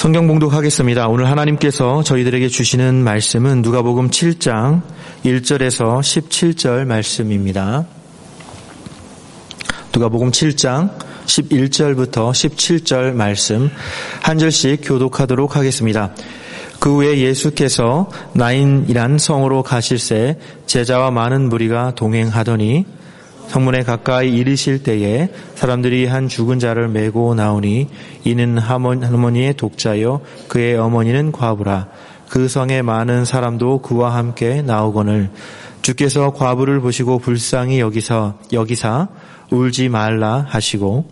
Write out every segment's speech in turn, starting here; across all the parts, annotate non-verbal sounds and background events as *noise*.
성경 봉독하겠습니다. 오늘 하나님께서 저희들에게 주시는 말씀은 누가복음 7장 1절에서 17절 말씀입니다. 누가복음 7장 11절부터 17절 말씀 한 절씩 교독하도록 하겠습니다. 그 후에 예수께서 나인이란 성으로 가실새 제자와 많은 무리가 동행하더니 성문에 가까이 이르실 때에 사람들이 한 죽은 자를 메고 나오니 이는 할머니의 독자요 그의 어머니는 과부라. 그 성에 많은 사람도 그와 함께 나오거늘. 주께서 과부를 보시고 불쌍히 여기서 여기사 울지 말라 하시고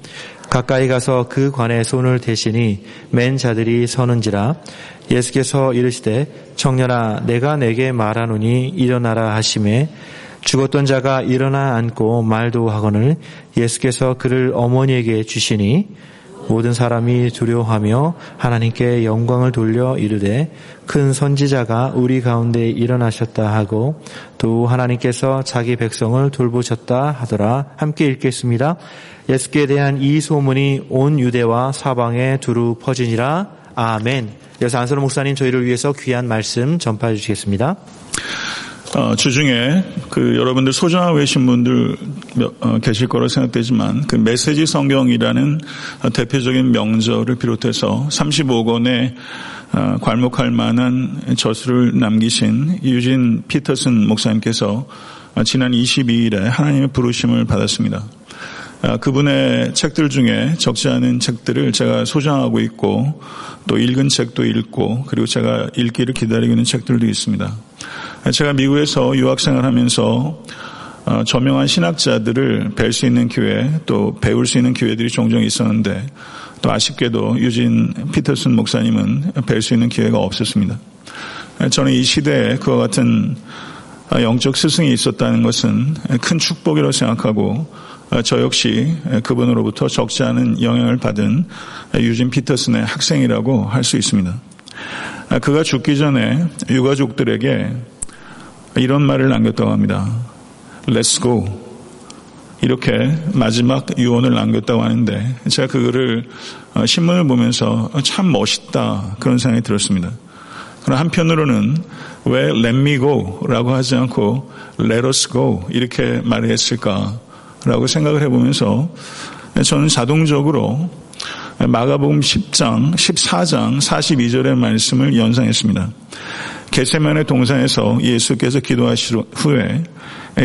가까이 가서 그 관에 손을 대시니 맨 자들이 서는지라. 예수께서 이르시되 청년아 내가 내게 말하노니 일어나라 하심에 죽었던 자가 일어나 앉고 말도 하거늘 예수께서 그를 어머니에게 주시니 모든 사람이 두려워하며 하나님께 영광을 돌려 이르되 큰 선지자가 우리 가운데 일어나셨다 하고 또 하나님께서 자기 백성을 돌보셨다 하더라 함께 읽겠습니다. 예수께 대한 이 소문이 온 유대와 사방에 두루 퍼지니라 아멘. 여기서 안선호 목사님 저희를 위해서 귀한 말씀 전파해 주시겠습니다. 어, 주중에 그 여러분들 소중하고 계신 분들 어, 계실 거로 생각되지만 그 메시지 성경이라는 대표적인 명절을 비롯해서 35권의 어, 괄목할 만한 저수를 남기신 유진 피터슨 목사님께서 지난 22일에 하나님의 부르심을 받았습니다. 아, 그분의 책들 중에 적지 않은 책들을 제가 소장하고 있고 또 읽은 책도 읽고 그리고 제가 읽기를 기다리고 있는 책들도 있습니다. 제가 미국에서 유학생활 하면서 어, 저명한 신학자들을 뵐 수 있는 기회 또 배울 수 있는 기회들이 종종 있었는데 또 아쉽게도 유진 피터슨 목사님은 뵐 수 있는 기회가 없었습니다. 저는 이 시대에 그와 같은 영적 스승이 있었다는 것은 큰 축복이라고 생각하고 저 역시 그분으로부터 적지 않은 영향을 받은 유진 피터슨의 학생이라고 할 수 있습니다. 그가 죽기 전에 유가족들에게 이런 말을 남겼다고 합니다. Let's go. 이렇게 마지막 유언을 남겼다고 하는데 제가 그거를 어, 신문을 보면서 참 멋있다 그런 생각이 들었습니다. 그러나 한편으로는 왜 let me go 라고 하지 않고 let us go 이렇게 말했을까 라고 생각을 해보면서 저는 자동적으로 마가복음 10장, 14장, 42절의 말씀을 연상했습니다. 개세만의 동산에서 예수께서 기도하신 후에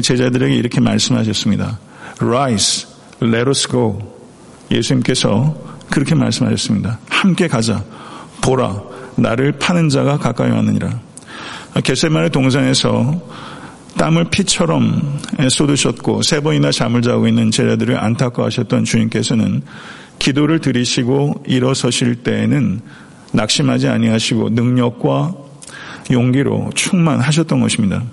제자들에게 이렇게 말씀하셨습니다. Rise, let us go. 예수님께서 그렇게 말씀하셨습니다. 함께 가자. 보라, 나를 파는 자가 가까이 왔느니라. 개세만의 동산에서 땀을 피처럼 쏟으셨고 세 번이나 잠을 자고 있는 제자들을 안타까워하셨던 주님께서는 기도를 들이시고 일어서실 때에는 낙심하지 아니하시고 능력과 용기로 충만하셨던 것입니다.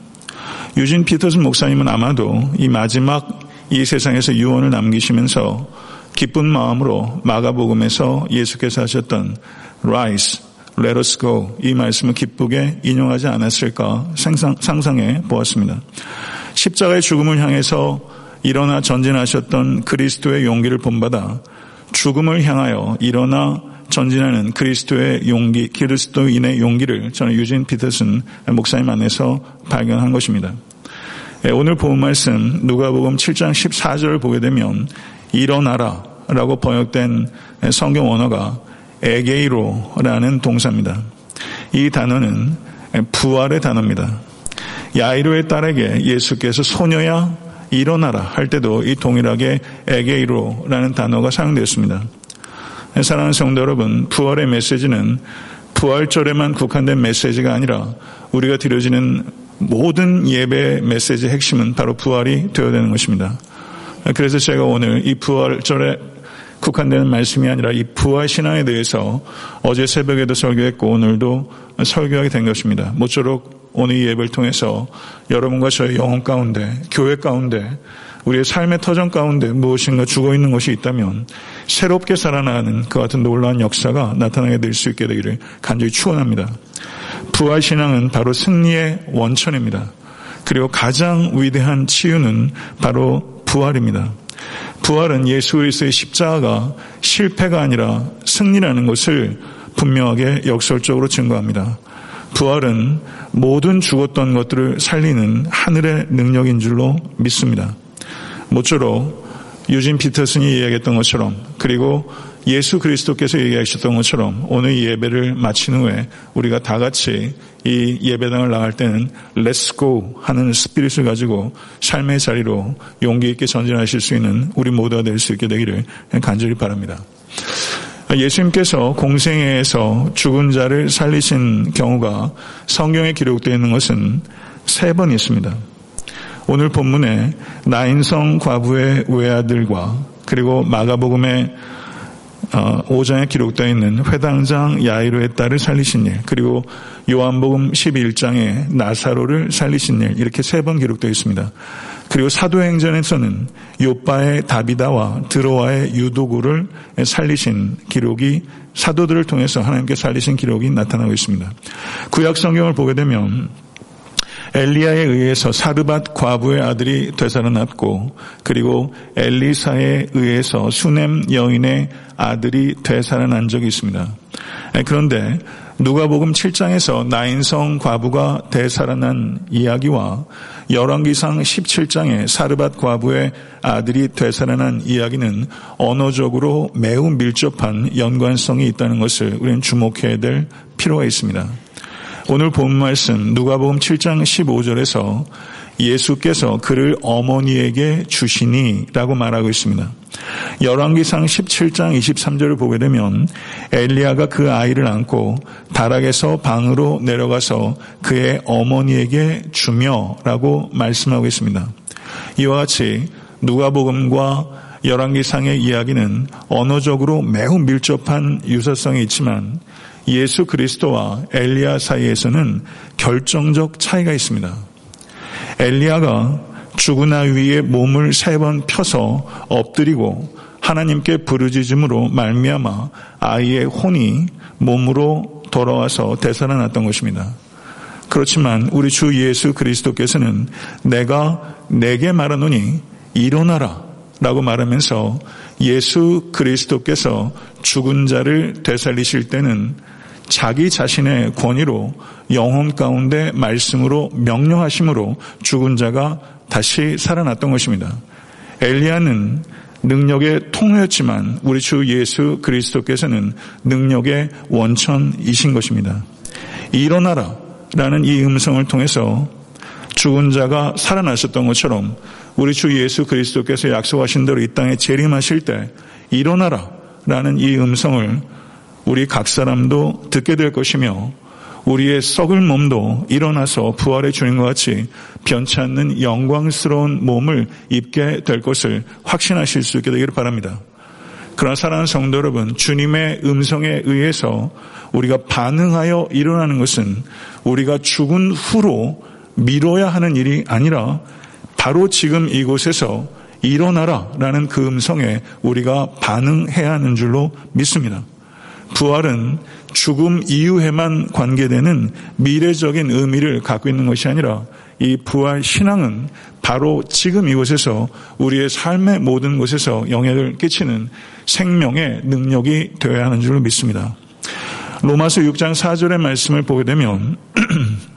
유진 피터슨 목사님은 아마도 이 마지막 이 세상에서 유언을 남기시면서 기쁜 마음으로 마가복음에서 예수께서 하셨던 rise, let us go 이 말씀을 기쁘게 인용하지 않았을까 상상, 상상해 보았습니다. 십자가의 죽음을 향해서 일어나 전진하셨던 그리스도의 용기를 본받아 죽음을 향하여 일어나 전진하는 그리스도의 용기, 그리스도인의 용기를 저는 유진 피터슨 목사님 안에서 발견한 것입니다. 예, 오늘 본 말씀 누가복음 7장 14절을 보게 되면 일어나라 라고 번역된 성경 원어가 에게이로라는 동사입니다. 이 단어는 부활의 단어입니다. 야이로의 딸에게 예수께서 소녀야 일어나라 할 때도 이 동일하게 에게이로라는 단어가 사용되었습니다. 사랑하는 성도 여러분, 부활의 메시지는 부활절에만 국한된 메시지가 아니라 우리가 드려지는 모든 예배 메시지의 핵심은 바로 부활이 되어야 되는 것입니다. 그래서 제가 오늘 이 부활절에 국한되는 말씀이 아니라 이 부활 신앙에 대해서 어제 새벽에도 설교했고 오늘도 설교하게 된 것입니다. 모쪼록 오늘 이 예배를 통해서 여러분과 저의 영혼 가운데, 교회 가운데, 우리의 삶의 터전 가운데 무엇인가 죽어 있는 것이 있다면 새롭게 살아나는 그 같은 놀라운 역사가 나타나게 될 수 있게 되기를 간절히 축원합니다. 부활 신앙은 바로 승리의 원천입니다. 그리고 가장 위대한 치유는 바로 부활입니다. 부활은 예수 그리스도의 십자가가 실패가 아니라 승리라는 것을 분명하게 역설적으로 증거합니다. 부활은 모든 죽었던 것들을 살리는 하늘의 능력인 줄로 믿습니다. 모쪼록 유진 피터슨이 이야기했던 것처럼 그리고 예수 그리스도께서 얘기하셨던 것처럼 오늘 예배를 마친 후에 우리가 다 같이 이 예배당을 나갈 때는 Let's go 하는 스피릿을 가지고 삶의 자리로 용기 있게 전진하실 수 있는 우리 모두가 될 수 있게 되기를 간절히 바랍니다. 예수님께서 공생애에서 죽은 자를 살리신 경우가 성경에 기록되어 있는 것은 세 번 있습니다. 오늘 본문에 나인성 과부의 외아들과 그리고 마가복음의 5장에 어, 기록되어 있는 회당장 야이로의 딸을 살리신 일, 그리고 요한복음 11장에 나사로를 살리신 일, 이렇게 세 번 기록되어 있습니다. 그리고 사도행전에서는 요빠의 다비다와 드로와의 유도구를 살리신 기록이 사도들을 통해서 하나님께 살리신 기록이 나타나고 있습니다. 구약 성경을 보게 되면 엘리야에 의해서 사르밧 과부의 아들이 되살아났고 그리고 엘리사에 의해서 수넴 여인의 아들이 되살아난 적이 있습니다. 그런데 누가복음 7장에서 나인성 과부가 되살아난 이야기와 열왕기상 17장에 사르밧 과부의 아들이 되살아난 이야기는 언어적으로 매우 밀접한 연관성이 있다는 것을 우리는 주목해야 될 필요가 있습니다. 오늘 본 말씀 누가복음 7장 15절에서 예수께서 그를 어머니에게 주시니라고 말하고 있습니다. 열왕기상 17장 23절을 보게 되면 엘리야가 그 아이를 안고 다락에서 방으로 내려가서 그의 어머니에게 주며라고 말씀하고 있습니다. 이와 같이 누가복음과 열왕기상의 이야기는 언어적으로 매우 밀접한 유사성이 있지만 예수 그리스도와 엘리야 사이에서는 결정적 차이가 있습니다. 엘리야가 죽으나 위에 몸을 세 번 펴서 엎드리고 하나님께 부르짖음으로 말미암아 아이의 혼이 몸으로 돌아와서 되살아났던 것입니다. 그렇지만 우리 주 예수 그리스도께서는 내가 내게 말하노니 일어나라 라고 말하면서 예수 그리스도께서 죽은 자를 되살리실 때는 자기 자신의 권위로 영혼 가운데 말씀으로 명령하심으로 죽은 자가 다시 살아났던 것입니다. 엘리야는 능력의 통로였지만 우리 주 예수 그리스도께서는 능력의 원천이신 것입니다. 일어나라 라는 이 음성을 통해서 죽은 자가 살아나셨던 것처럼 우리 주 예수 그리스도께서 약속하신 대로 이 땅에 재림하실 때 일어나라 라는 이 음성을 우리 각 사람도 듣게 될 것이며 우리의 썩을 몸도 일어나서 부활의 주님과 같이 변치 않는 영광스러운 몸을 입게 될 것을 확신하실 수 있게 되기를 바랍니다. 그러나 사랑하는 성도 여러분, 주님의 음성에 의해서 우리가 반응하여 일어나는 것은 우리가 죽은 후로 미뤄야 하는 일이 아니라 바로 지금 이곳에서 일어나라 라는 그 음성에 우리가 반응해야 하는 줄로 믿습니다. 부활은 죽음 이후에만 관계되는 미래적인 의미를 갖고 있는 것이 아니라 이 부활 신앙은 바로 지금 이곳에서 우리의 삶의 모든 곳에서 영향을 끼치는 생명의 능력이 되어야 하는 줄로 믿습니다. 로마서 6장 4절의 말씀을 보게 되면 *clears throat*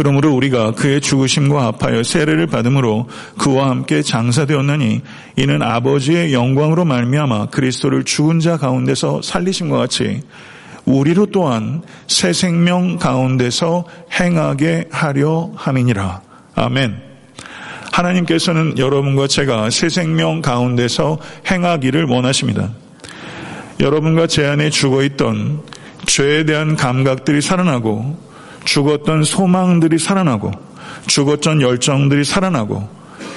그러므로 우리가 그의 죽으심과 합하여 세례를 받음으로 그와 함께 장사되었나니 이는 아버지의 영광으로 말미암아 그리스도를 죽은 자 가운데서 살리심과 같이 우리로 또한 새 생명 가운데서 행하게 하려 함이니라. 아멘. 하나님께서는 여러분과 제가 새 생명 가운데서 행하기를 원하십니다. 여러분과 제 안에 죽어 있던 죄에 대한 감각들이 살아나고 죽었던 소망들이 살아나고 죽었던 열정들이 살아나고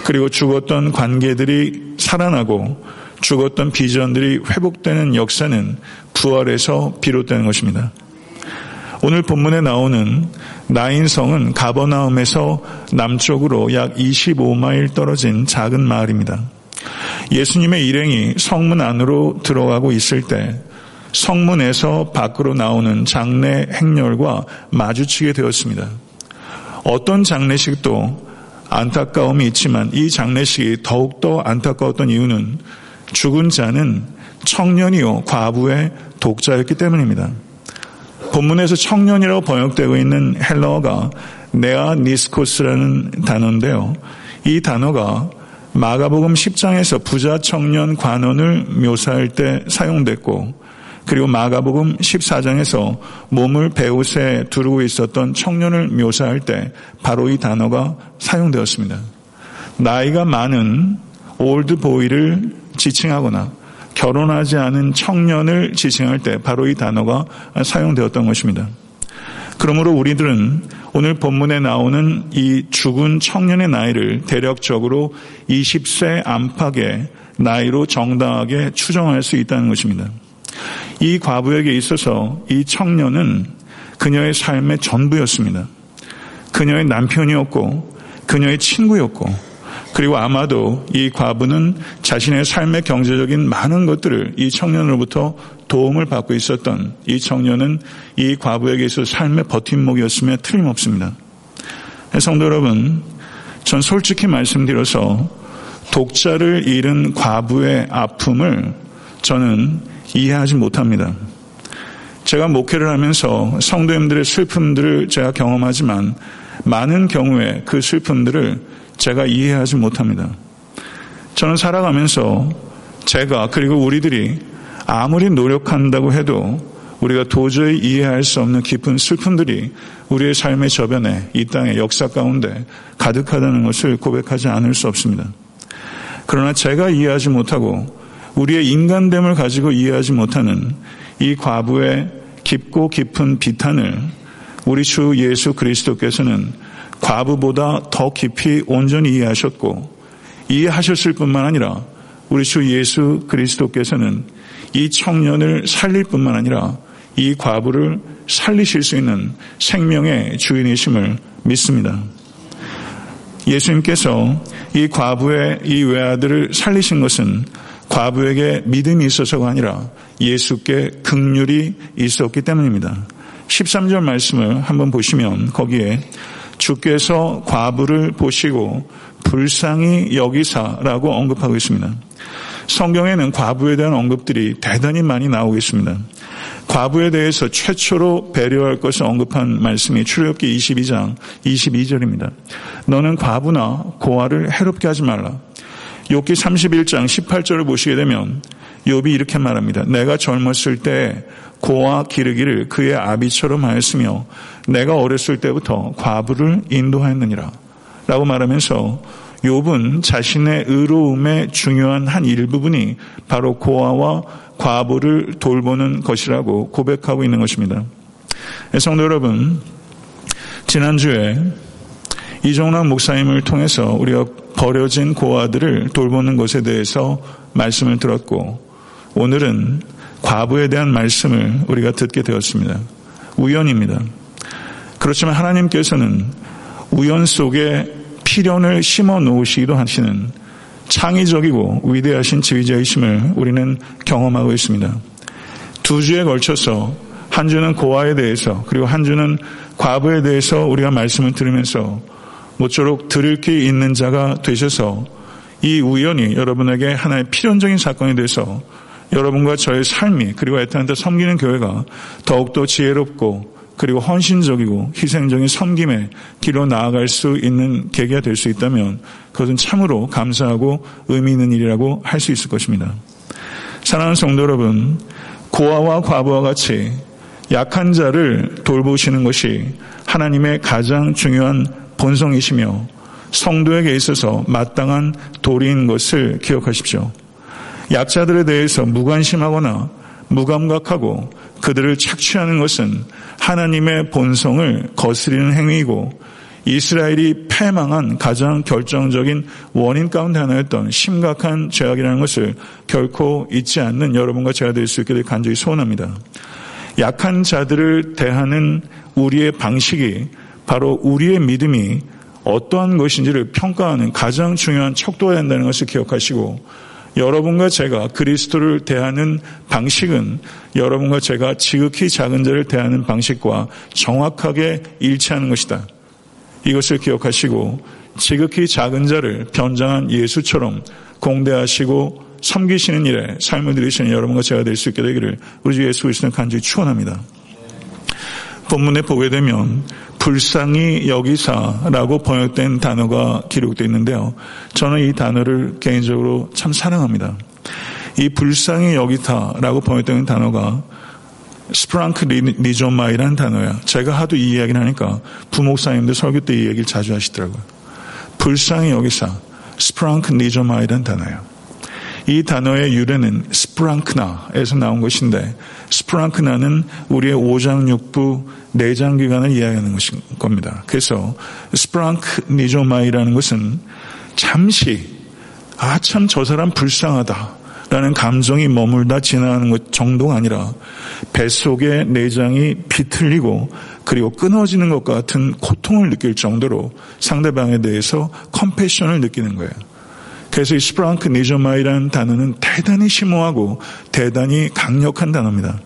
그리고 죽었던 관계들이 살아나고 죽었던 비전들이 회복되는 역사는 부활에서 비롯되는 것입니다. 오늘 본문에 나오는 나인성은 가버나움에서 남쪽으로 약 25마일 떨어진 작은 마을입니다. 예수님의 일행이 성문 안으로 들어가고 있을 때 성문에서 밖으로 나오는 장례 행렬과 마주치게 되었습니다. 어떤 장례식도 안타까움이 있지만 이 장례식이 더욱더 안타까웠던 이유는 죽은 자는 청년이요 과부의 독자였기 때문입니다. 본문에서 청년이라고 번역되고 있는 헬러어가 네아니스코스라는 단어인데요. 이 단어가 마가복음 10장에서 부자 청년 관원을 묘사할 때 사용됐고 그리고 마가복음 14장에서 몸을 배옷에 두르고 있었던 청년을 묘사할 때 바로 이 단어가 사용되었습니다. 나이가 많은 old boy를 지칭하거나 결혼하지 않은 청년을 지칭할 때 바로 이 단어가 사용되었던 것입니다. 그러므로 우리들은 오늘 본문에 나오는 이 죽은 청년의 나이를 대략적으로 20세 안팎의 나이로 정당하게 추정할 수 있다는 것입니다. 이 과부에게 있어서 이 청년은 그녀의 삶의 전부였습니다. 그녀의 남편이었고, 그녀의 친구였고, 그리고 아마도 이 과부는 자신의 삶의 경제적인 많은 것들을 이 청년으로부터 도움을 받고 있었던 이 청년은 이 과부에게 있어 삶의 버팀목이었으며 틀림없습니다. 성도 여러분, 전 솔직히 말씀드려서 독자를 잃은 과부의 아픔을 저는 이해하지 못합니다. 제가 목회를 하면서 성도님들의 슬픔들을 제가 경험하지만 많은 경우에 그 슬픔들을 제가 이해하지 못합니다. 저는 살아가면서 제가 그리고 우리들이 아무리 노력한다고 해도 우리가 도저히 이해할 수 없는 깊은 슬픔들이 우리의 삶의 저변에 이 땅의 역사 가운데 가득하다는 것을 고백하지 않을 수 없습니다. 그러나 제가 이해하지 못하고 우리의 인간됨을 가지고 이해하지 못하는 이 과부의 깊고 깊은 비탄을 우리 주 예수 그리스도께서는 과부보다 더 깊이 온전히 이해하셨고 이해하셨을 뿐만 아니라 우리 주 예수 그리스도께서는 이 청년을 살릴 뿐만 아니라 이 과부를 살리실 수 있는 생명의 주인이심을 믿습니다. 예수님께서 이 과부의 이 외아들을 살리신 것은 과부에게 믿음이 있어서가 아니라 예수께 극률이 있었기 때문입니다. 13절 말씀을 한번 보시면 거기에 주께서 과부를 보시고 불쌍히 여기사라고 언급하고 있습니다. 성경에는 과부에 대한 언급들이 대단히 많이 나오고 있습니다. 과부에 대해서 최초로 배려할 것을 언급한 말씀이 출애굽기 22장 22절입니다. 너는 과부나 고아를 해롭게 하지 말라. 욥기 31장 18절을 보시게 되면 욥이 이렇게 말합니다. 내가 젊었을 때 고아 기르기를 그의 아비처럼 하였으며 내가 어렸을 때부터 과부를 인도하였느니라. 라고 말하면서 욥은 자신의 의로움의 중요한 한 일부분이 바로 고아와 과부를 돌보는 것이라고 고백하고 있는 것입니다. 성도 여러분, 지난주에 이종락 목사님을 통해서 우리가 버려진 고아들을 돌보는 것에 대해서 말씀을 들었고 오늘은 과부에 대한 말씀을 우리가 듣게 되었습니다. 우연입니다. 그렇지만 하나님께서는 우연 속에 필연을 심어 놓으시기도 하시는 창의적이고 위대하신 지휘자이심을 우리는 경험하고 있습니다. 두 주에 걸쳐서 한 주는 고아에 대해서 그리고 한 주는 과부에 대해서 우리가 말씀을 들으면서 모쪼록 들을 게 있는 자가 되셔서 이 우연이 여러분에게 하나의 필연적인 사건이 돼서 여러분과 저의 삶이 그리고 애타한테 섬기는 교회가 더욱더 지혜롭고 그리고 헌신적이고 희생적인 섬김의 길로 나아갈 수 있는 계기가 될 수 있다면 그것은 참으로 감사하고 의미 있는 일이라고 할 수 있을 것입니다. 사랑하는 성도 여러분, 고아와 과부와 같이 약한 자를 돌보시는 것이 하나님의 가장 중요한 본성이시며 성도에게 있어서 마땅한 도리인 것을 기억하십시오. 약자들에 대해서 무관심하거나 무감각하고 그들을 착취하는 것은 하나님의 본성을 거스리는 행위이고 이스라엘이 패망한 가장 결정적인 원인 가운데 하나였던 심각한 죄악이라는 것을 결코 잊지 않는 여러분과 제가 될 수 있게 될 간절히 소원합니다. 약한 자들을 대하는 우리의 방식이 바로 우리의 믿음이 어떠한 것인지를 평가하는 가장 중요한 척도가 된다는 것을 기억하시고 여러분과 제가 그리스도를 대하는 방식은 여러분과 제가 지극히 작은 자를 대하는 방식과 정확하게 일치하는 것이다. 이것을 기억하시고 지극히 작은 자를 변장한 예수처럼 공대하시고 섬기시는 일에 삶을 들이시는 여러분과 제가 될 수 있게 되기를 우리 주 예수 그리스도는 간절히 축원합니다. 본문에 보게 되면 불쌍히 여기사라고 번역된 단어가 기록되어 있는데요. 저는 이 단어를 개인적으로 참 사랑합니다. 이 불쌍히 여기다라고 번역되는 단어가 σπλαγχνίζομαι라는 단어야. 제가 하도 이 이야기를 하니까 부목사님들 설교 때 이 얘기를 자주 하시더라고요. 불쌍히 여기사 σπλαγχνίζομαι라는 단어예요. 이 단어의 유래는 σπλάγχνα에서 나온 것인데 σπλάγχνα는 우리의 오장육부 내장 기관을 이야기하는 것인 겁니다. 그래서 스프랑크 니조마이라는 것은 잠시 아 참 저 사람 불쌍하다 라는 감정이 머물다 지나가는 것 정도가 아니라 뱃속의 내장이 비틀리고 그리고 끊어지는 것 같은 고통을 느낄 정도로 상대방에 대해서 컴패션을 느끼는 거예요. 그래서 이 스프랑크 니조마이라는 단어는 대단히 심오하고 대단히 강력한 단어입니다.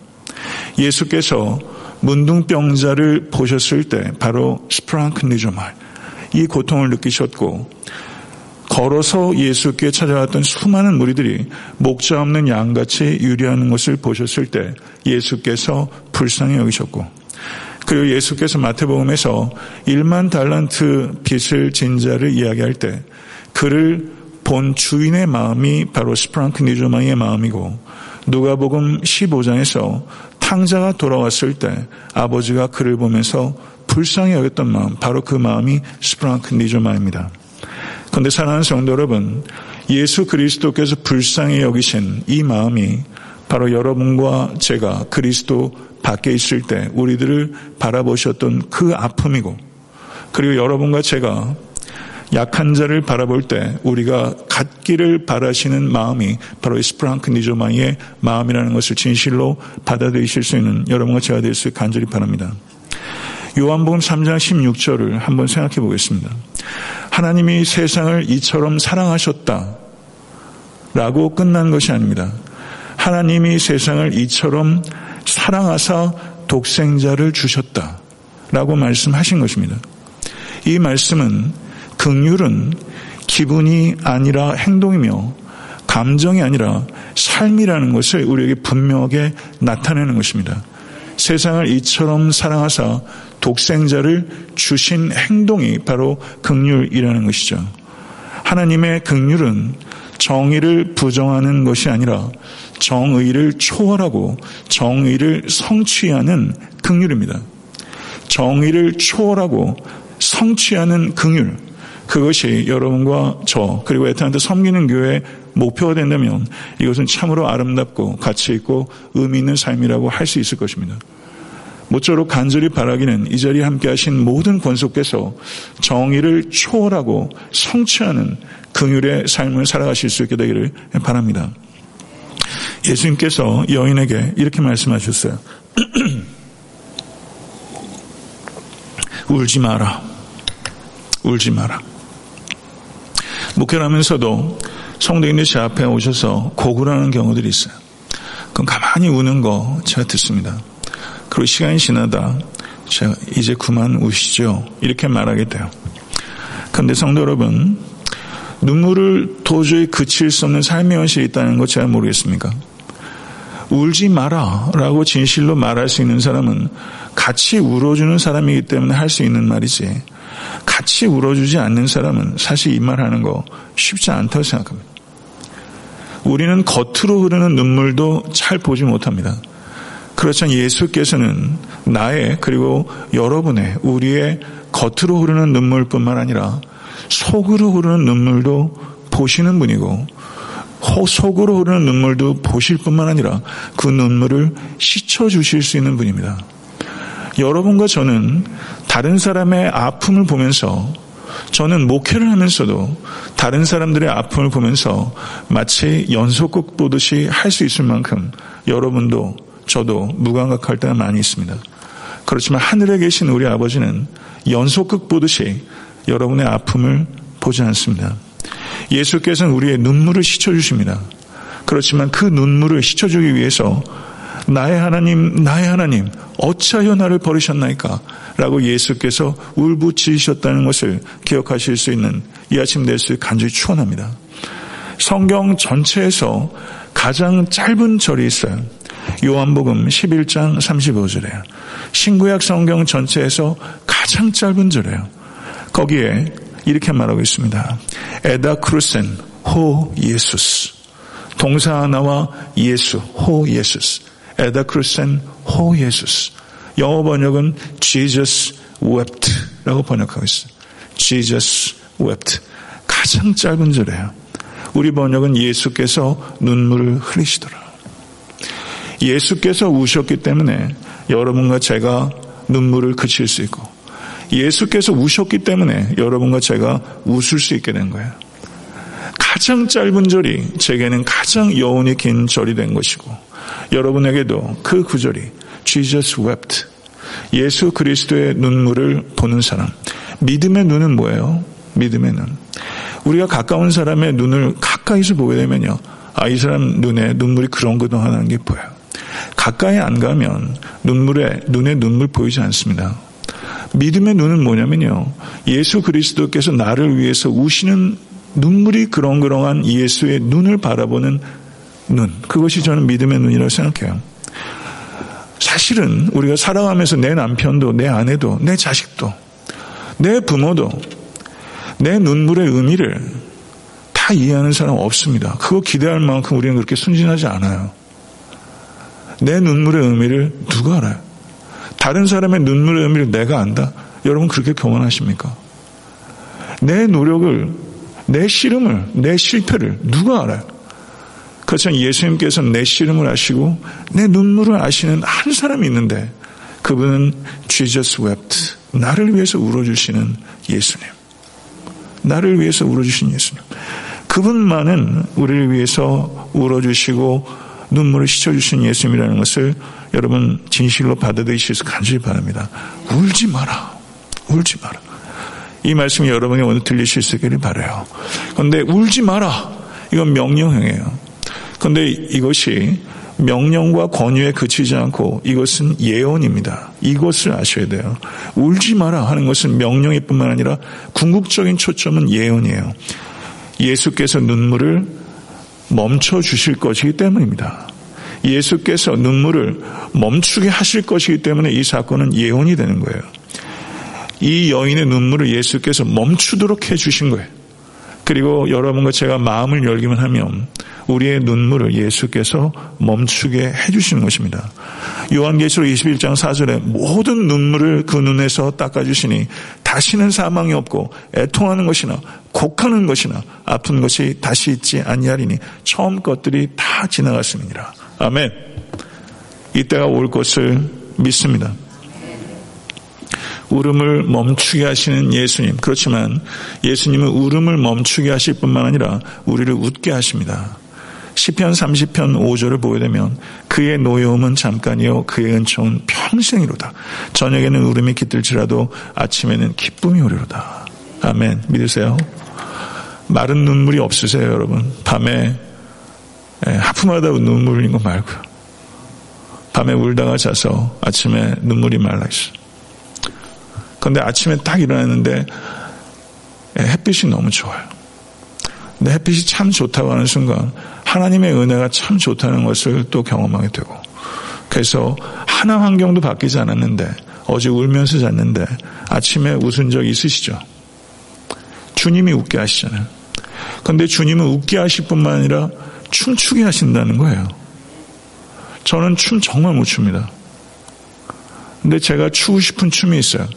예수께서 문둥병자를 보셨을 때 바로 스프랑크 니조마이 이 고통을 느끼셨고 걸어서 예수께 찾아왔던 수많은 무리들이 목자 없는 양같이 유리하는 것을 보셨을 때 예수께서 불쌍히 여기셨고 그리고 예수께서 마태복음에서 1만 달란트 빚을 진 자를 이야기할 때 그를 본 주인의 마음이 바로 스프랑크 니조마이의 마음이고 누가복음 15장에서 탕자가 돌아왔을 때 아버지가 그를 보면서 불쌍히 여겼던 마음 바로 그 마음이 스프랑크 니조마입니다. 그런데 사랑하는 성도 여러분 예수 그리스도께서 불쌍히 여기신 이 마음이 바로 여러분과 제가 그리스도 밖에 있을 때 우리들을 바라보셨던 그 아픔이고 그리고 여러분과 제가 약한 자를 바라볼 때 우리가 갖기를 바라시는 마음이 바로 스프랑크 니조마이의 마음이라는 것을 진실로 받아들이실 수 있는 여러분과 제가 될 수 간절히 바랍니다. 요한복음 3장 16절을 한번 생각해 보겠습니다. 하나님이 세상을 이처럼 사랑하셨다. 라고 끝난 것이 아닙니다. 하나님이 세상을 이처럼 사랑하사 독생자를 주셨다. 라고 말씀하신 것입니다. 이 말씀은 극률은 기분이 아니라 행동이며 감정이 아니라 삶이라는 것을 우리에게 분명하게 나타내는 것입니다. 세상을 이처럼 사랑하사 독생자를 주신 행동이 바로 극률이라는 것이죠. 하나님의 극률은 정의를 부정하는 것이 아니라 정의를 초월하고 정의를 성취하는 극률입니다. 정의를 초월하고 성취하는 극률. 그것이 여러분과 저 그리고 에탄한테 섬기는 교회의 목표가 된다면 이것은 참으로 아름답고 가치 있고 의미 있는 삶이라고 할 수 있을 것입니다. 모쪼록 간절히 바라기는 이 자리에 함께 하신 모든 권속께서 정의를 초월하고 성취하는 긍휼의 삶을 살아가실 수 있게 되기를 바랍니다. 예수님께서 여인에게 이렇게 말씀하셨어요. *clears throat* 울지 마라. 울지 마라. 목회를 하면서도 성도인들 제 앞에 오셔서 고구라는 경우들이 있어요. 그럼 가만히 우는 거 제가 듣습니다. 그리고 시간이 지나다 제가 이제 그만 우시죠. 이렇게 말하게 돼요. 그런데 성도 여러분, 눈물을 도저히 그칠 수 없는 삶의 현실이 있다는 거 제가 모르겠습니까? 울지 마라 라고 진실로 말할 수 있는 사람은 같이 울어주는 사람이기 때문에 할 수 있는 말이지 같이 울어주지 않는 사람은 사실 이 말 하는 거 쉽지 않다고 생각합니다. 우리는 겉으로 흐르는 눈물도 잘 보지 못합니다. 그렇지만 예수께서는 나의 그리고 여러분의 우리의 겉으로 흐르는 눈물뿐만 아니라 속으로 흐르는 눈물도 보시는 분이고 속으로 흐르는 눈물도 보실 뿐만 아니라 그 눈물을 씻어 주실 수 있는 분입니다. 여러분과 저는 다른 사람의 아픔을 보면서 저는 목회를 하면서도 다른 사람들의 아픔을 보면서 마치 연속극 보듯이 할 수 있을 만큼 여러분도 저도 무감각할 때가 많이 있습니다. 그렇지만 하늘에 계신 우리 아버지는 연속극 보듯이 여러분의 아픔을 보지 않습니다. 예수께서는 우리의 눈물을 씻어주십니다. 그렇지만 그 눈물을 씻어주기 위해서 나의 하나님, 나의 하나님, 어찌하여 나를 버리셨나이까? 라고 예수께서 울부짖으셨다는 것을 기억하실 수 있는 이 아침 될 수 간절히 축원합니다. 성경 전체에서 가장 짧은 절이 있어요. 요한복음 11장 35절에요. 신구약 성경 전체에서 가장 짧은 절이에요. 거기에 이렇게 말하고 있습니다. ἐδάκρυσεν ὁ Ἰησοῦς. 동사 하나와 예수, ὁ Ἰησοῦς. ἐδάκρυσεν ὁ Ἰησοῦς. 영어 번역은 Jesus wept 라고 번역하고 있어요. Jesus wept. 가장 짧은 절이에요. 우리 번역은 예수께서 눈물을 흘리시더라. 예수께서 우셨기 때문에 여러분과 제가 눈물을 그칠 수 있고 예수께서 우셨기 때문에 여러분과 제가 웃을 수 있게 된 거예요. 가장 짧은 절이 제게는 가장 여운이 긴 절이 된 것이고 여러분에게도 그 구절이 Jesus wept 예수 그리스도의 눈물을 보는 사람 믿음의 눈은 뭐예요? 믿음의 눈 우리가 가까운 사람의 눈을 가까이서 보게 되면요 아, 이 사람 눈에 눈물이 그렁그렁하는 게 보여요. 가까이 안 가면 눈물에, 눈에 눈물 보이지 않습니다. 믿음의 눈은 뭐냐면요. 예수 그리스도께서 나를 위해서 우시는 눈물이 그렁그렁한 예수의 눈을 바라보는 눈. 그것이 저는 믿음의 눈이라고 생각해요. 사실은 우리가 살아가면서 내 남편도, 내 아내도, 내 자식도, 내 부모도 내 눈물의 의미를 다 이해하는 사람 없습니다. 그거 기대할 만큼 우리는 그렇게 순진하지 않아요. 내 눈물의 의미를 누가 알아요? 다른 사람의 눈물의 의미를 내가 안다? 여러분 그렇게 교만하십니까? 내 노력을, 내 씨름을, 내 실패를 누가 알아요? 그렇지만 예수님께서 내 씨름을 아시고 내 눈물을 아시는 한 사람이 있는데 그분은 Jesus wept. 나를 위해서 울어주시는 예수님. 나를 위해서 울어주신 예수님. 그분만은 우리를 위해서 울어주시고 눈물을 씻어주신 예수님이라는 것을 여러분 진실로 받아들이시서 간절히 바랍니다. 울지 마라. 울지 마라. 이 말씀이 여러분이 오늘 들리실 수 있기를 바라요. 그런데 울지 마라. 이건 명령형이에요. 그런데 이것이 명령과 권유에 그치지 않고 이것은 예언입니다. 이것을 아셔야 돼요. 울지 마라 하는 것은 명령일 뿐만 아니라 궁극적인 초점은 예언이에요. 예수께서 눈물을 멈춰 주실 것이기 때문입니다. 예수께서 눈물을 멈추게 하실 것이기 때문에 이 사건은 예언이 되는 거예요. 이 여인의 눈물을 예수께서 멈추도록 해 주신 거예요. 그리고 여러분과 제가 마음을 열기만 하면 우리의 눈물을 예수께서 멈추게 해주시는 것입니다. 요한계시록 21장 4절에 모든 눈물을 그 눈에서 닦아주시니 다시는 사망이 없고 애통하는 것이나 곡하는 것이나 아픈 것이 다시 있지 아니하리니 처음 것들이 다 지나갔습니다. 아멘. 이때가 올 것을 믿습니다. 울음을 멈추게 하시는 예수님. 그렇지만 예수님은 울음을 멈추게 하실 뿐만 아니라 우리를 웃게 하십니다. 시편 30편 5절을 보게 되면 그의 노여움은 잠깐이요 그의 은총은 평생이로다. 저녁에는 울음이 깃들지라도 아침에는 기쁨이 오리로다. 아멘. 믿으세요? 마른 눈물이 없으세요, 여러분? 밤에 예, 하품하다 눈물 흘린 거 말고요. 밤에 울다가 자서 아침에 눈물이 말라 있어. 근데 아침에 딱 일어났는데 예, 햇빛이 너무 좋아요. 근데 햇빛이 참 좋다고 하는 순간 하나님의 은혜가 참 좋다는 것을 또 경험하게 되고 그래서 하나 환경도 바뀌지 않았는데 어제 울면서 잤는데 아침에 웃은 적 있으시죠? 주님이 웃게 하시잖아요. 근데 주님은 웃게 하실 뿐만 아니라 춤추게 하신다는 거예요. 저는 춤 정말 못 춥니다. 근데 제가 추고 싶은 춤이 있어요.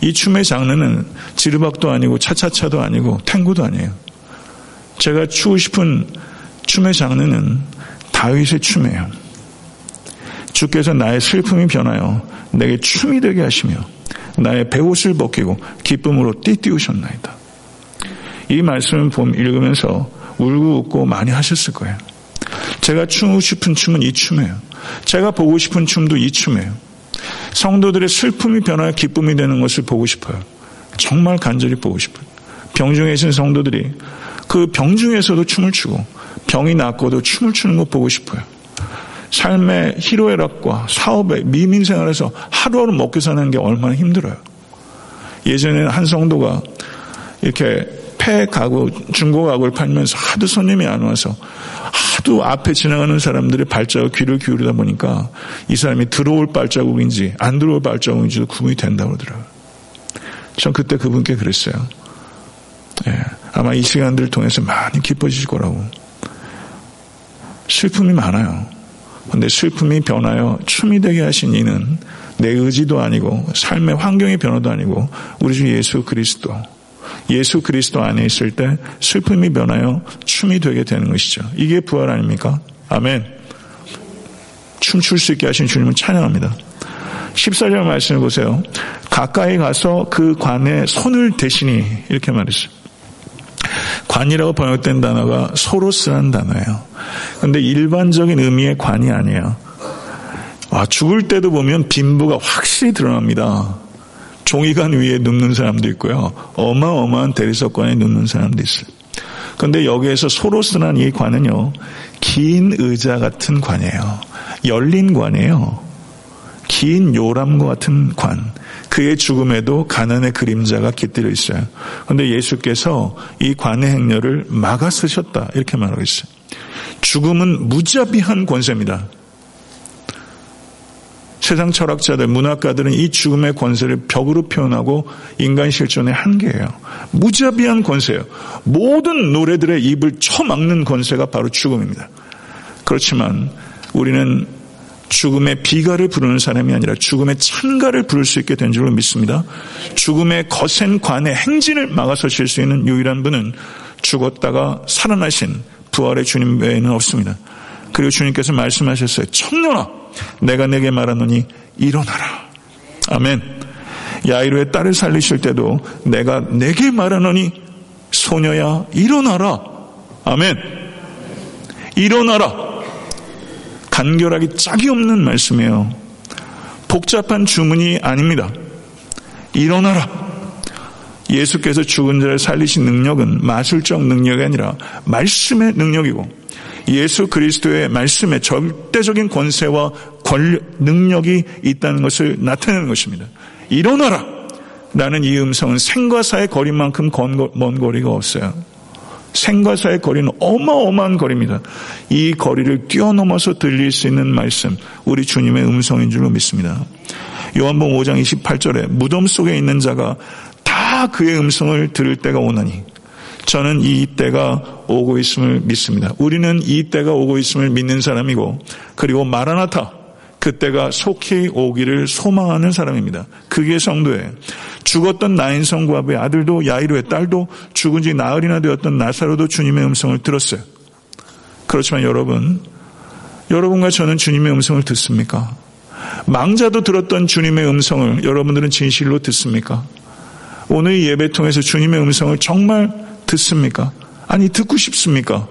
이 춤의 장르는 지르박도 아니고 차차차도 아니고 탱고도 아니에요. 제가 추고 싶은 춤의 장르는 다윗의 춤이에요. 주께서 나의 슬픔이 변하여 내게 춤이 되게 하시며 나의 배옷을 벗기고 기쁨으로 띠띠우셨나이다. 이 말씀을 읽으면서 울고 웃고 많이 하셨을 거예요. 제가 추고 싶은 춤은 이 춤이에요. 제가 보고 싶은 춤도 이 춤이에요. 성도들의 슬픔이 변하여 기쁨이 되는 것을 보고 싶어요. 정말 간절히 보고 싶어요. 병중에 계신 성도들이 그 병중에서도 춤을 추고 병이 낫고도 춤을 추는 것 보고 싶어요. 삶의 희로애락과 사업의 미민 생활에서 하루하루 먹고 사는 게 얼마나 힘들어요. 예전에는 한 성도가 이렇게 폐 가구, 중고 가구를 팔면서 하도 손님이 안 와서 하도 앞에 지나가는 사람들의 발자국 귀를 기울이다 보니까 이 사람이 들어올 발자국인지 안 들어올 발자국인지도 구분이 된다고 그러더라고요. 전 그때 그분께 그랬어요. 예, 아마 이 시간들을 통해서 많이 기뻐지실 거라고. 슬픔이 많아요. 근데 슬픔이 변하여 춤이 되게 하신 이는 내 의지도 아니고 삶의 환경의 변화도 아니고 우리 주 예수 그리스도 예수 그리스도 안에 있을 때 슬픔이 변하여 춤이 되게 되는 것이죠. 이게 부활 아닙니까? 아멘. 춤출 수 있게 하신 주님을 찬양합니다. 14절 말씀을 보세요. 가까이 가서 그 관에 손을 대시니 이렇게 말했어요. 관이라고 번역된 단어가 소로스라는 단어예요. 근데 일반적인 의미의 관이 아니에요. 아, 죽을 때도 보면 빈부가 확실히 드러납니다. 종이관 위에 눕는 사람도 있고요. 어마어마한 대리석관에 눕는 사람도 있어요. 그런데 여기에서 소로스란 이 관은요, 긴 의자 같은 관이에요. 열린 관이에요. 긴 요람과 같은 관. 그의 죽음에도 가난의 그림자가 깃들어 있어요. 그런데 예수께서 이 관의 행렬을 막아서셨다. 이렇게 말하고 있어요. 죽음은 무자비한 권세입니다. 세상 철학자들, 문학가들은 이 죽음의 권세를 벽으로 표현하고 인간 실존의 한계예요. 무자비한 권세예요. 모든 노래들의 입을 쳐막는 권세가 바로 죽음입니다. 그렇지만 우리는 죽음의 비가를 부르는 사람이 아니라 죽음의 찬가를 부를 수 있게 된 줄로 믿습니다. 죽음의 거센 관의 행진을 막아서실 수 있는 유일한 분은 죽었다가 살아나신 부활의 주님 외에는 없습니다. 그리고 주님께서 말씀하셨어요. 청년아, 내가 내게 말하노니 일어나라. 아멘. 야이로의 딸을 살리실 때도 내가 내게 말하노니 소녀야 일어나라. 아멘. 일어나라. 간결하기 짝이 없는 말씀이에요. 복잡한 주문이 아닙니다. 일어나라. 예수께서 죽은 자를 살리신 능력은 마술적 능력이 아니라 말씀의 능력이고 예수 그리스도의 말씀에 절대적인 권세와 권력, 능력이 있다는 것을 나타내는 것입니다. 일어나라! 라는 이 음성은 생과 사의 거리만큼 먼 거리가 없어요. 생과 사의 거리는 어마어마한 거리입니다. 이 거리를 뛰어넘어서 들릴 수 있는 말씀, 우리 주님의 음성인 줄로 믿습니다. 요한복음 5장 28절에 무덤 속에 있는 자가 다 그의 음성을 들을 때가 오나니 저는 이 때가 오고 있음을 믿습니다. 우리는 이 때가 오고 있음을 믿는 사람이고 그리고 마라나타 그때가 속히 오기를 소망하는 사람입니다. 그게 성도에 죽었던 나인성 과부의 아들도 야이로의 딸도 죽은 지 나흘이나 되었던 나사로도 주님의 음성을 들었어요. 그렇지만 여러분, 여러분과 저는 주님의 음성을 듣습니까? 망자도 들었던 주님의 음성을 여러분들은 진실로 듣습니까? 오늘 예배 통해서 주님의 음성을 정말 듣습니까? 아니, 듣고 싶습니까?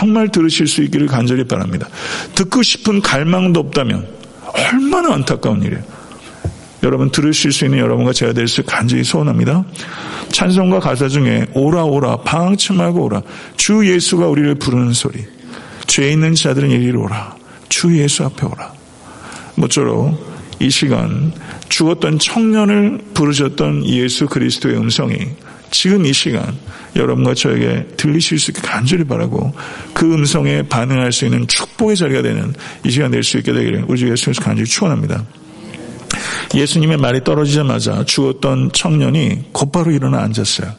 정말 들으실 수 있기를 간절히 바랍니다. 듣고 싶은 갈망도 없다면 얼마나 안타까운 일이에요. 여러분 들으실 수 있는 여러분과 제가 될 수 간절히 소원합니다. 찬송과 가사 중에 오라 오라 방치 말고 오라 주 예수가 우리를 부르는 소리 죄 있는 자들은 이리로 오라 주 예수 앞에 오라 모쪼록 이 시간 죽었던 청년을 부르셨던 예수 그리스도의 음성이 지금 이 시간 여러분과 저에게 들리실 수 있게 간절히 바라고 그 음성에 반응할 수 있는 축복의 자리가 되는 이 시간 될 수 있게 되기를 우리 주 예수님께서 간절히 축원합니다. 예수님의 말이 떨어지자마자 죽었던 청년이 곧바로 일어나 앉았어요.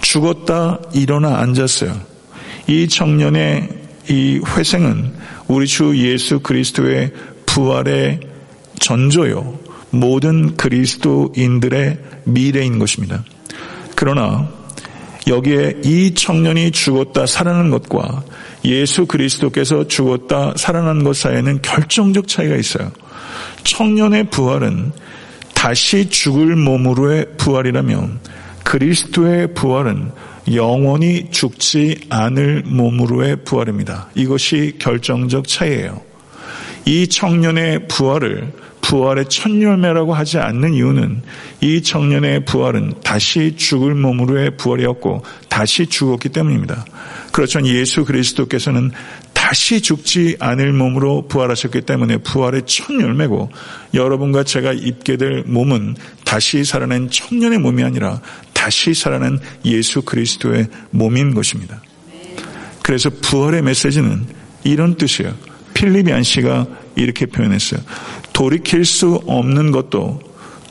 죽었다 일어나 앉았어요. 이 청년의 이 회생은 우리 주 예수 그리스도의 부활의 전조요. 모든 그리스도인들의 미래인 것입니다. 그러나 여기에 이 청년이 죽었다 살아난 것과 예수 그리스도께서 죽었다 살아난 것 사이에는 결정적 차이가 있어요. 청년의 부활은 다시 죽을 몸으로의 부활이라면 그리스도의 부활은 영원히 죽지 않을 몸으로의 부활입니다. 이것이 결정적 차이예요. 이 청년의 부활을 부활의 첫 열매라고 하지 않는 이유는 이 청년의 부활은 다시 죽을 몸으로의 부활이었고 다시 죽었기 때문입니다. 그렇죠. 예수 그리스도께서는 다시 죽지 않을 몸으로 부활하셨기 때문에 부활의 첫 열매고 여러분과 제가 입게 될 몸은 다시 살아낸 청년의 몸이 아니라 다시 살아난 예수 그리스도의 몸인 것입니다. 그래서 부활의 메시지는 이런 뜻이에요. 필리비안 씨가 이렇게 표현했어요. 돌이킬 수 없는 것도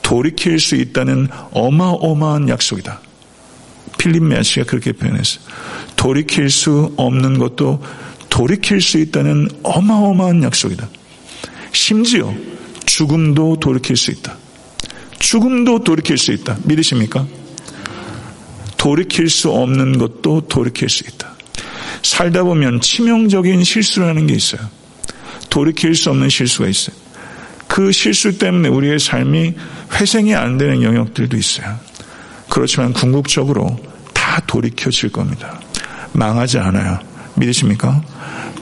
돌이킬 수 있다는 어마어마한 약속이다. 필립 씨가 그렇게 표현했어요. 돌이킬 수 없는 것도 돌이킬 수 있다는 어마어마한 약속이다. 심지어 죽음도 돌이킬 수 있다. 죽음도 돌이킬 수 있다. 믿으십니까? 돌이킬 수 없는 것도 돌이킬 수 있다. 살다 보면 치명적인 실수라는 게 있어요. 돌이킬 수 없는 실수가 있어요. 그 실수 때문에 우리의 삶이 회생이 안 되는 영역들도 있어요. 그렇지만 궁극적으로 다 돌이켜질 겁니다. 망하지 않아요. 믿으십니까?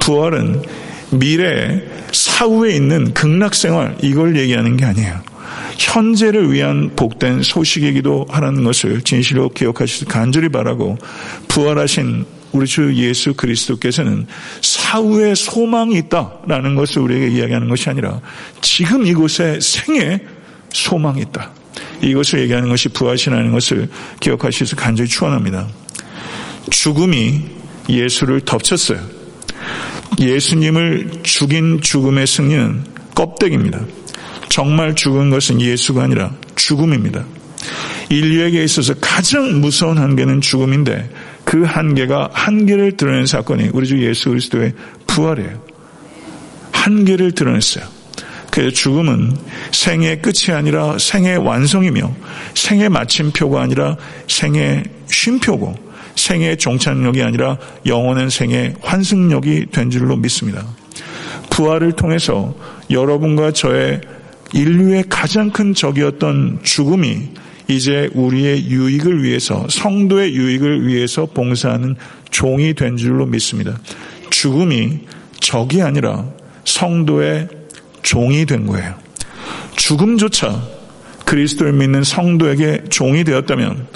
부활은 미래 사후에 있는 극락생활 이걸 얘기하는 게 아니에요. 현재를 위한 복된 소식이기도 하라는 것을 진실로 기억하시길 간절히 바라고 부활하신 우리 주 예수 그리스도께서는 사후에 소망이 있다라는 것을 우리에게 이야기하는 것이 아니라 지금 이곳에 생에 소망이 있다. 이것을 얘기하는 것이 부활신하는 것을 기억하시서 간절히 축원합니다. 죽음이 예수를 덮쳤어요. 예수님을 죽인 죽음의 승리는 껍데기입니다. 정말 죽은 것은 예수가 아니라 죽음입니다. 인류에게 있어서 가장 무서운 한계는 죽음인데 그 한계가 한계를 드러낸 사건이 우리 주 예수 그리스도의 부활이에요. 한계를 드러냈어요. 그래서 죽음은 생의 끝이 아니라 생의 완성이며 생의 마침표가 아니라 생의 쉼표고 생의 종착역이 아니라 영원한 생의 환승역이 된 줄로 믿습니다. 부활을 통해서 여러분과 저의 인류의 가장 큰 적이었던 죽음이 이제 우리의 유익을 위해서 성도의 유익을 위해서 봉사하는 종이 된 줄로 믿습니다. 죽음이 적이 아니라 성도의 종이 된 거예요. 죽음조차 그리스도를 믿는 성도에게 종이 되었다면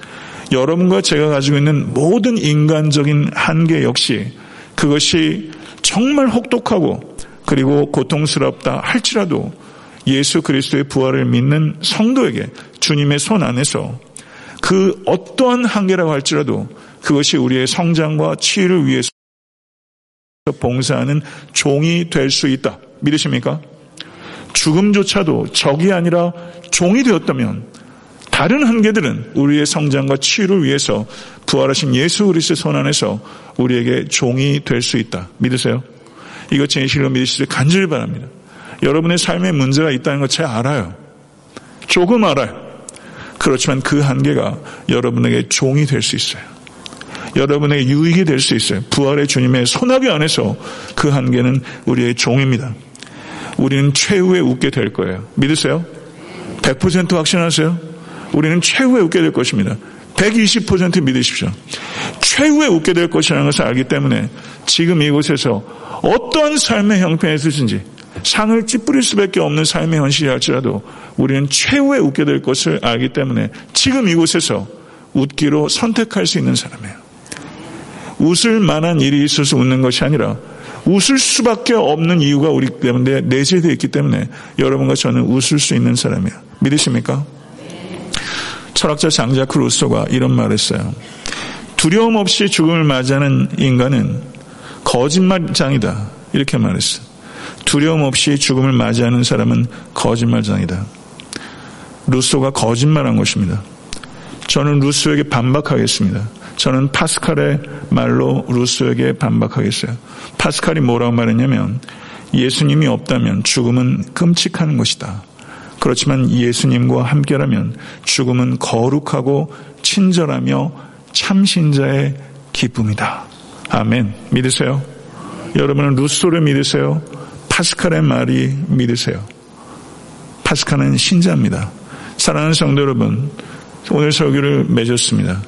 여러분과 제가 가지고 있는 모든 인간적인 한계 역시 그것이 정말 혹독하고 그리고 고통스럽다 할지라도 예수 그리스도의 부활을 믿는 성도에게 주님의 손 안에서 그 어떠한 한계라고 할지라도 그것이 우리의 성장과 치유를 위해서 봉사하는 종이 될 수 있다. 믿으십니까? 죽음조차도 적이 아니라 종이 되었다면 다른 한계들은 우리의 성장과 치유를 위해서 부활하신 예수 그리스도의 손 안에서 우리에게 종이 될 수 있다. 믿으세요? 이것 진실로 믿으시길 간절히 바랍니다. 여러분의 삶에 문제가 있다는 것잘 알아요. 조금 알아요. 그렇지만 그 한계가 여러분에게 종이 될 수 있어요. 여러분에게 유익이 될 수 있어요. 부활의 주님의 소나기 안에서 그 한계는 우리의 종입니다. 우리는 최후에 웃게 될 거예요. 믿으세요? 100% 확신하세요? 우리는 최후에 웃게 될 것입니다. 120% 믿으십시오. 최후에 웃게 될 것이라는 것을 알기 때문에 지금 이곳에서 어떠한 삶의 형편에 있으신지 상을 찌푸릴 수밖에 없는 삶의 현실이 할지라도 우리는 최후에 웃게 될 것을 알기 때문에 지금 이곳에서 웃기로 선택할 수 있는 사람이에요. 웃을 만한 일이 있어서 웃는 것이 아니라 웃을 수밖에 없는 이유가 우리 때문에 내재되어 있기 때문에 여러분과 저는 웃을 수 있는 사람이에요. 믿으십니까? 철학자 장자크 루소가 이런 말을 했어요. 두려움 없이 죽음을 맞이하는 인간은 거짓말장이다. 이렇게 말했어요. 두려움 없이 죽음을 맞이하는 사람은 거짓말장이다. 루소가 거짓말한 것입니다. 저는 루소에게 반박하겠습니다. 저는 파스칼의 말로 루소에게 반박하겠어요. 파스칼이 뭐라고 말했냐면 예수님이 없다면 죽음은 끔찍한 것이다. 그렇지만 예수님과 함께라면 죽음은 거룩하고 친절하며 참신자의 기쁨이다. 아멘. 믿으세요? 여러분은 루소를 믿으세요? 파스칼의 말이 믿으세요. 파스칼은 신자입니다. 사랑하는 성도 여러분, 오늘 설교를 맺었습니다.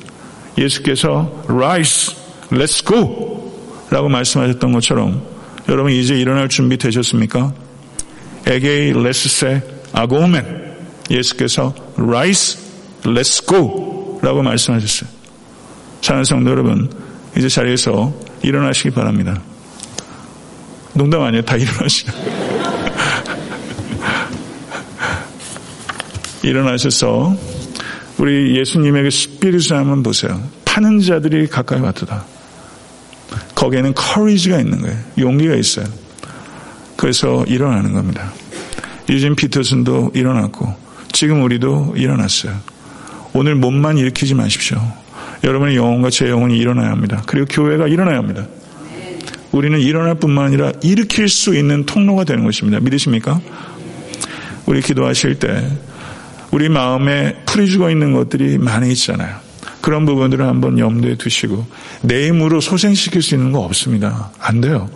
예수께서 rise, let's go 라고 말씀하셨던 것처럼 여러분 이제 일어날 준비 되셨습니까? 에게이 레스세 아고멘 예수께서 rise, let's go 라고 말씀하셨어요. 사랑하는 성도 여러분, 이제 자리에서 일어나시기 바랍니다. 농담 아니에요. 다 일어나시죠. 일어나셔서 우리 예수님에게 스피릿을 한번 보세요. 파는 자들이 가까이 왔다. 거기에는 커리지가 있는 거예요. 용기가 있어요. 그래서 일어나는 겁니다. 유진 피터슨도 일어났고 지금 우리도 일어났어요. 오늘 몸만 일으키지 마십시오. 여러분의 영혼과 제 영혼이 일어나야 합니다. 그리고 교회가 일어나야 합니다. 우리는 일어날 뿐만 아니라 일으킬 수 있는 통로가 되는 것입니다. 믿으십니까? 우리 기도하실 때 우리 마음에 풀이 죽어 있는 것들이 많이 있잖아요. 그런 부분들을 한번 염두에 두시고 내 힘으로 소생시킬 수 있는 거 없습니다. 안 돼요.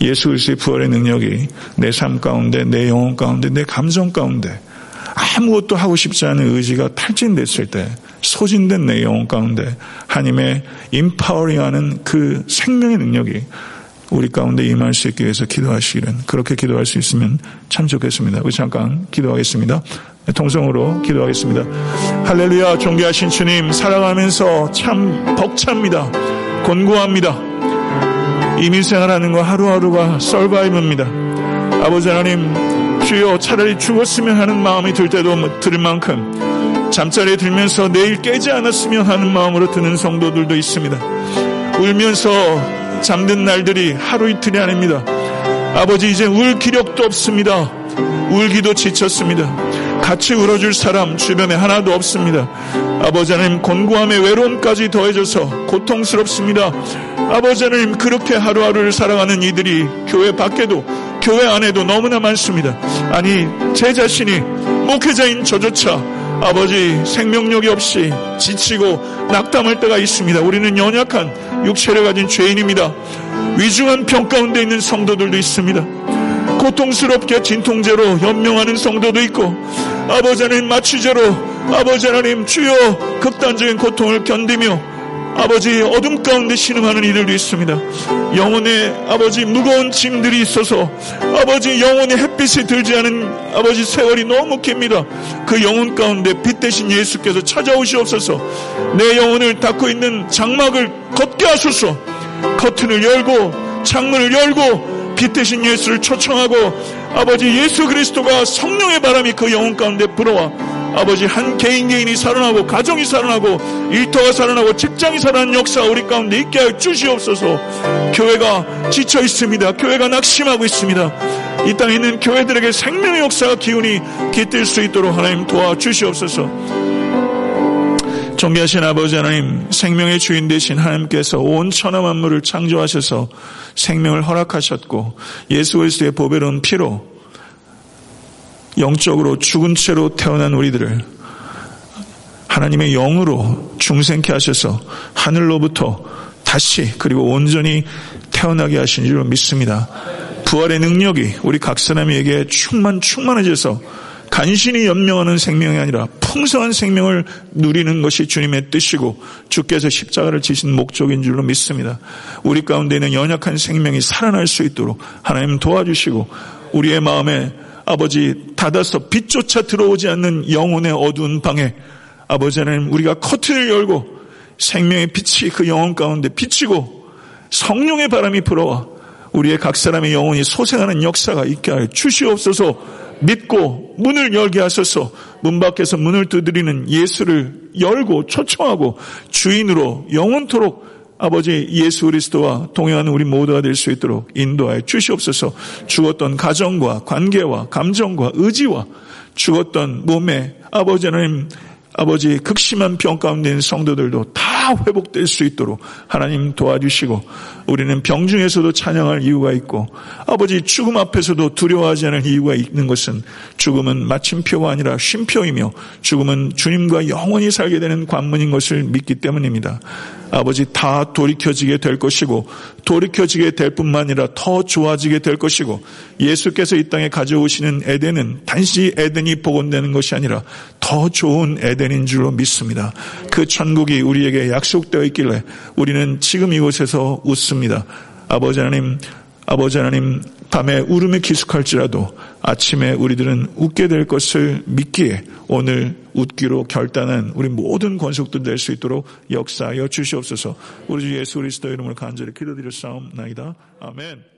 예수 그리스도의 부활의 능력이 내 삶 가운데, 내 영혼 가운데, 내 감정 가운데 아무것도 하고 싶지 않은 의지가 탈진됐을 때 소진된 내 영혼 가운데 하나님의 임파워링하는 그 생명의 능력이 우리 가운데 임할 수 있기 위해서 기도하시기는 그렇게 기도할 수 있으면 참 좋겠습니다. 우리 잠깐 기도하겠습니다. 통성으로 기도하겠습니다. 할렐루야 존귀하신 주님 살아가면서 참 벅찹니다. 곤고합니다. 이민생활하는 거 하루하루가 썰바이브입니다. 아버지 하나님 주여 차라리 죽었으면 하는 마음이 들 때도 들 만큼 잠자리에 들면서 내일 깨지 않았으면 하는 마음으로 드는 성도들도 있습니다. 울면서 잠든 날들이 하루 이틀이 아닙니다. 아버지 이제 울 기력도 없습니다. 울기도 지쳤습니다. 같이 울어줄 사람 주변에 하나도 없습니다. 아버지 하나님 곤고함의 외로움까지 더해져서 고통스럽습니다. 아버지 하나님 그렇게 하루하루를 살아가는 이들이 교회 밖에도 교회 안에도 너무나 많습니다. 아니 제 자신이 목회자인 저조차 아버지 생명력이 없이 지치고 낙담할 때가 있습니다. 우리는 연약한 육체를 가진 죄인입니다. 위중한 병 가운데 있는 성도들도 있습니다. 고통스럽게 진통제로 연명하는 성도도 있고 아버지 하나님 마취제로 아버지 하나님 주여 극단적인 고통을 견디며 아버지 어둠 가운데 신음하는 이들도 있습니다. 영혼의 아버지 무거운 짐들이 있어서 아버지 영혼의 햇빛이 들지 않은 아버지 세월이 너무 깁니다. 그 영혼 가운데 빛 대신 예수께서 찾아오시옵소서 내 영혼을 닫고 있는 장막을 걷게 하소서 커튼을 열고 창문을 열고 빛 대신 예수를 초청하고 아버지 예수 그리스도가 성령의 바람이 그 영혼 가운데 불어와 아버지 한 개인 개인이 살아나고 가정이 살아나고 일터가 살아나고 직장이 살아나는 역사 우리 가운데 있게 하여 주시옵소서. 교회가 지쳐 있습니다. 교회가 낙심하고 있습니다. 이 땅에 있는 교회들에게 생명의 역사가 기운이 깃들 수 있도록 하나님 도와주시옵소서. 존귀하신 아버지 하나님, 생명의 주인 되신 하나님께서 온 천하 만물을 창조하셔서 생명을 허락하셨고 예수 그리스도의 보배로운 피로 영적으로 죽은 채로 태어난 우리들을 하나님의 영으로 중생케 하셔서 하늘로부터 다시 그리고 온전히 태어나게 하신 줄 믿습니다. 부활의 능력이 우리 각 사람에게 충만 충만해져서 간신히 연명하는 생명이 아니라 풍성한 생명을 누리는 것이 주님의 뜻이고 주께서 십자가를 지신 목적인 줄로 믿습니다. 우리 가운데 있는 연약한 생명이 살아날 수 있도록 하나님 도와주시고 우리의 마음에 아버지 닫아서 빛조차 들어오지 않는 영혼의 어두운 방에 아버지 하나님 우리가 커튼을 열고 생명의 빛이 그 영혼 가운데 비치고 성령의 바람이 불어와 우리의 각 사람의 영혼이 소생하는 역사가 있게 하여 주시옵소서. 믿고 문을 열게 하셔서. 문 밖에서 문을 두드리는 예수를 열고 초청하고 주인으로 영원토록 아버지 예수 그리스도와 동행하는 우리 모두가 될 수 있도록 인도하여 주시옵소서. 죽었던 가정과 관계와 감정과 의지와 죽었던 몸에 아버지 하나님 아버지 극심한 병 가운데 있는 성도들도 다 회복될 수 있도록 하나님 도와주시고 우리는 병 중에서도 찬양할 이유가 있고 아버지 죽음 앞에서도 두려워하지 않을 이유가 있는 것은 죽음은 마침표가 아니라 쉼표이며 죽음은 주님과 영원히 살게 되는 관문인 것을 믿기 때문입니다. 아버지 다 돌이켜지게 될 것이고 돌이켜지게 될 뿐만 아니라 더 좋아지게 될 것이고 예수께서 이 땅에 가져오시는 에덴은 단지 에덴이 복원되는 것이 아니라 더 좋은 에덴 인 줄로 믿습니다. 그 천국이 우리에게 약속되어 있길래 우리는 지금 이곳에서 웃습니다. 아버지 하나님, 아버지 하나님 밤에 울음이 기숙할지라도 아침에 우리들은 웃게 될 것을 믿기에 오늘 웃기로 결단한 우리 모든 권속들 될 수 있도록 역사하여 주시옵소서. 우리 주 예수 그리스도 이름을 간절히 기도드려 싸움나이다. 아멘.